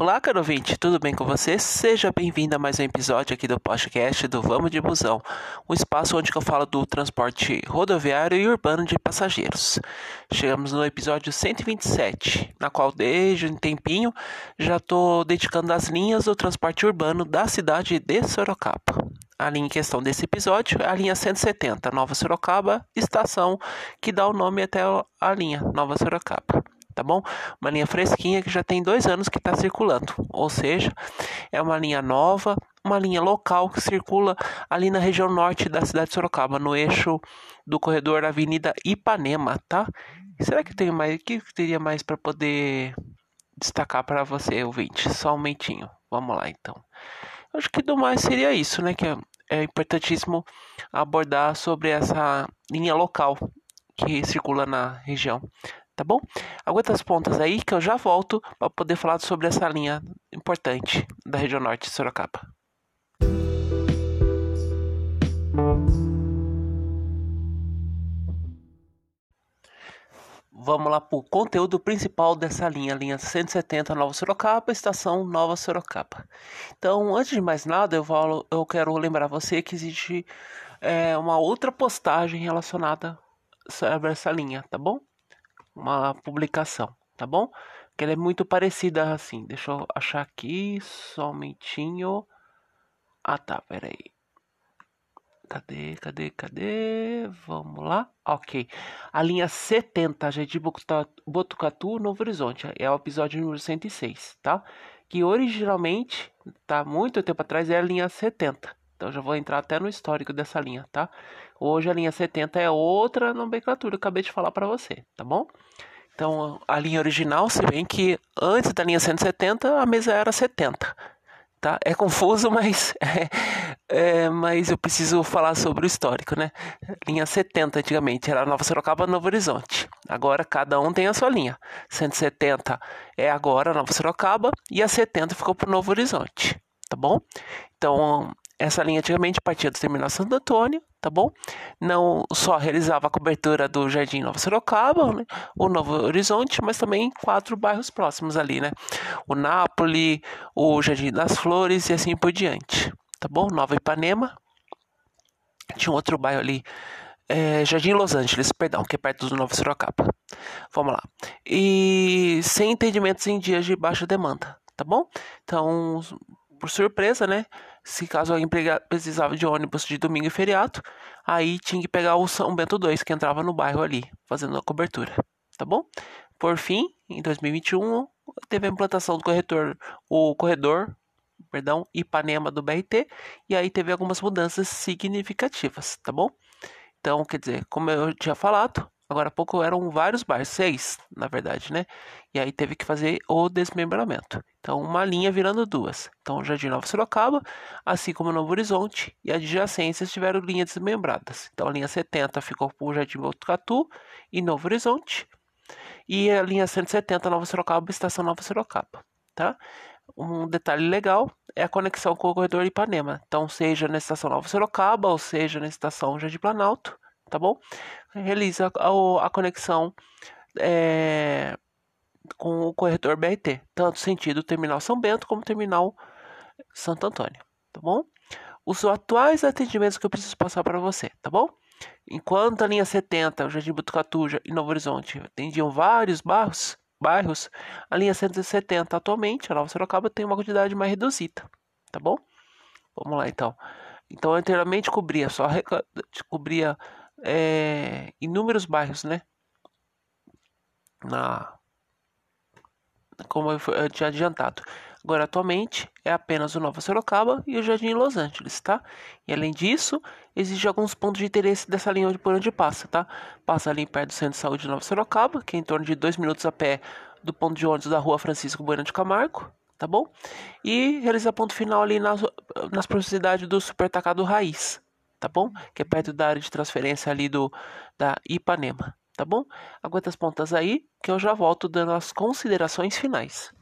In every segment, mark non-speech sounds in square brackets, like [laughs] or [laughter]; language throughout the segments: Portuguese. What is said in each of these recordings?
Olá, caro ouvinte, tudo bem com você? Seja bem-vindo a mais um episódio aqui do podcast do Vamos de Busão, um espaço onde eu falo do transporte rodoviário e urbano de passageiros. Chegamos no episódio 127, na qual desde um tempinho já estou dedicando as linhas do transporte urbano da cidade de Sorocaba. A linha em questão desse episódio é a linha 170, Nova Sorocaba, estação que dá o nome até a linha Nova Sorocaba tá bom? Uma linha fresquinha que já tem dois anos que está circulando, ou seja, é uma linha nova, uma linha local que circula ali na região norte da cidade de Sorocaba, no eixo do corredor Avenida Ipanema, tá? será que tem mais? O que teria mais para poder destacar para você, ouvinte? Só um momentinho. Vamos lá, então. Acho que do mais seria isso, né? Que é, é importantíssimo abordar sobre essa linha local que circula na região tá bom? Aguenta as pontas aí que eu já volto para poder falar sobre essa linha importante da região norte de Sorocaba. Vamos lá para o conteúdo principal dessa linha, linha 170 Nova Sorocaba, estação Nova Sorocaba. Então, antes de mais nada, eu, falo, eu quero lembrar você que existe é, uma outra postagem relacionada sobre essa linha, tá bom? Uma publicação, tá bom? Que ela é muito parecida assim. Deixa eu achar aqui somentinho. Ah, tá, peraí. Cadê, cadê, cadê? Vamos lá. Ok. A linha 70, Jardim Botucatu, Novo Horizonte. É o episódio número 106, tá? Que originalmente, tá? Muito tempo atrás, é a linha 70. Então já vou entrar até no histórico dessa linha, tá? Hoje a linha 70 é outra nomenclatura, eu acabei de falar para você, tá bom? Então a linha original, se bem que antes da linha 170 a mesa era 70, tá? É confuso, [laughs] mas é, é, mas eu preciso falar sobre o histórico, né? Linha 70 antigamente era Nova Sorocaba, Novo Horizonte. Agora cada um tem a sua linha. 170 é agora Nova Sorocaba e a 70 ficou para Novo Horizonte, tá bom? Então essa linha antigamente partia do terminal Santo Antônio, tá bom? Não só realizava a cobertura do Jardim Nova Sorocaba, né? o Novo Horizonte, mas também quatro bairros próximos ali, né? O Nápoles, o Jardim das Flores e assim por diante, tá bom? Nova Ipanema, tinha um outro bairro ali, é, Jardim Los Angeles, perdão, que é perto do Nova Sorocaba. Vamos lá. E sem entendimentos em dias de baixa demanda, tá bom? Então, por surpresa, né? Se caso alguém precisava de ônibus de domingo e feriado, aí tinha que pegar o São Bento 2, que entrava no bairro ali, fazendo a cobertura, tá bom? Por fim, em 2021, teve a implantação do corretor, o corredor, perdão, Ipanema do BRT, e aí teve algumas mudanças significativas, tá bom? Então, quer dizer, como eu tinha falado, Agora há pouco eram vários bairros, seis, na verdade, né? E aí teve que fazer o desmembramento. Então, uma linha virando duas. Então, o Jardim Nova Sorocaba, assim como Novo Horizonte e adjacências tiveram linhas desmembradas. Então, a linha 70 ficou por Jardim Botucatu e Novo Horizonte. E a linha 170 Nova Sorocaba, Estação Nova Sorocaba, tá? Um detalhe legal é a conexão com o corredor Ipanema. Então, seja na Estação Nova Sorocaba ou seja na Estação Jardim Planalto, tá bom? Realiza a, a conexão é, com o corretor BRT, tanto sentido terminal São Bento como terminal Santo Antônio, tá bom? Os atuais atendimentos que eu preciso passar para você, tá bom? Enquanto a linha 70, o Jardim Butucatu e Novo Horizonte atendiam vários bairros, bairros, a linha 170 atualmente, a Nova Sorocaba, tem uma quantidade mais reduzida, tá bom? Vamos lá então. Então anteriormente cobria só cobria é, inúmeros bairros, né? Na, como eu, tinha adiantado. Agora, atualmente, é apenas o Nova Sorocaba e o Jardim Los Angeles, tá? E além disso, existem alguns pontos de interesse dessa linha por onde passa, tá? Passa ali perto do Centro de Saúde de Nova Sorocaba, que é em torno de dois minutos a pé do ponto de ônibus da Rua Francisco Bueno de Camargo, tá bom? E realiza ponto final ali nas, nas proximidades do Supertacado Raiz, tá bom? Que é perto da área de transferência ali do da Ipanema, tá bom? Aguenta as pontas aí, que eu já volto dando as considerações finais.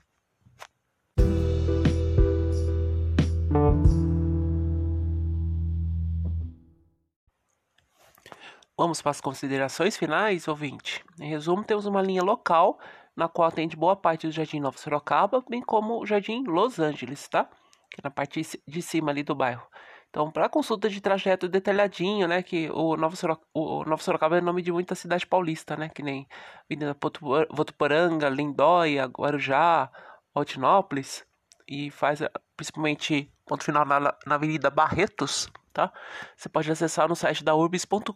Vamos para as considerações finais, ouvinte. Em resumo, temos uma linha local na qual atende boa parte do Jardim Nova Sorocaba, bem como o Jardim Los Angeles, tá? Que é na parte de cima ali do bairro. Então, para consulta de trajeto detalhadinho, né, que o Nova, Sorocaba, o Nova Sorocaba é nome de muita cidade paulista, né, que nem Avenida Votuporanga, Lindóia, Guarujá, Altinópolis, e faz principalmente ponto final na, na Avenida Barretos, tá? Você pode acessar no site da urbis.com.br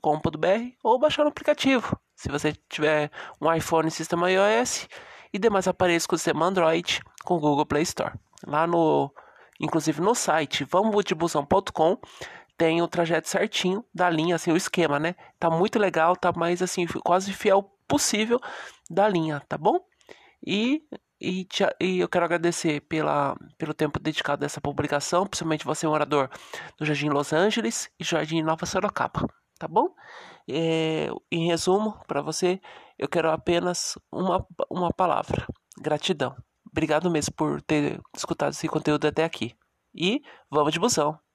ou baixar no aplicativo. Se você tiver um iPhone sistema iOS e demais aparelhos com sistema Android com o Google Play Store. Lá no, inclusive no site vamosdebusão.com tem o trajeto certinho da linha, assim, o esquema, né? Tá muito legal, tá mais assim, quase fiel possível da linha, tá bom? E e, te, e, eu quero agradecer pela, pelo tempo dedicado a essa publicação, principalmente você, morador do Jardim Los Angeles e Jardim Nova Sorocaba, tá bom? É, em resumo, para você, eu quero apenas uma, uma palavra: gratidão. Obrigado mesmo por ter escutado esse conteúdo até aqui. E vamos de busão!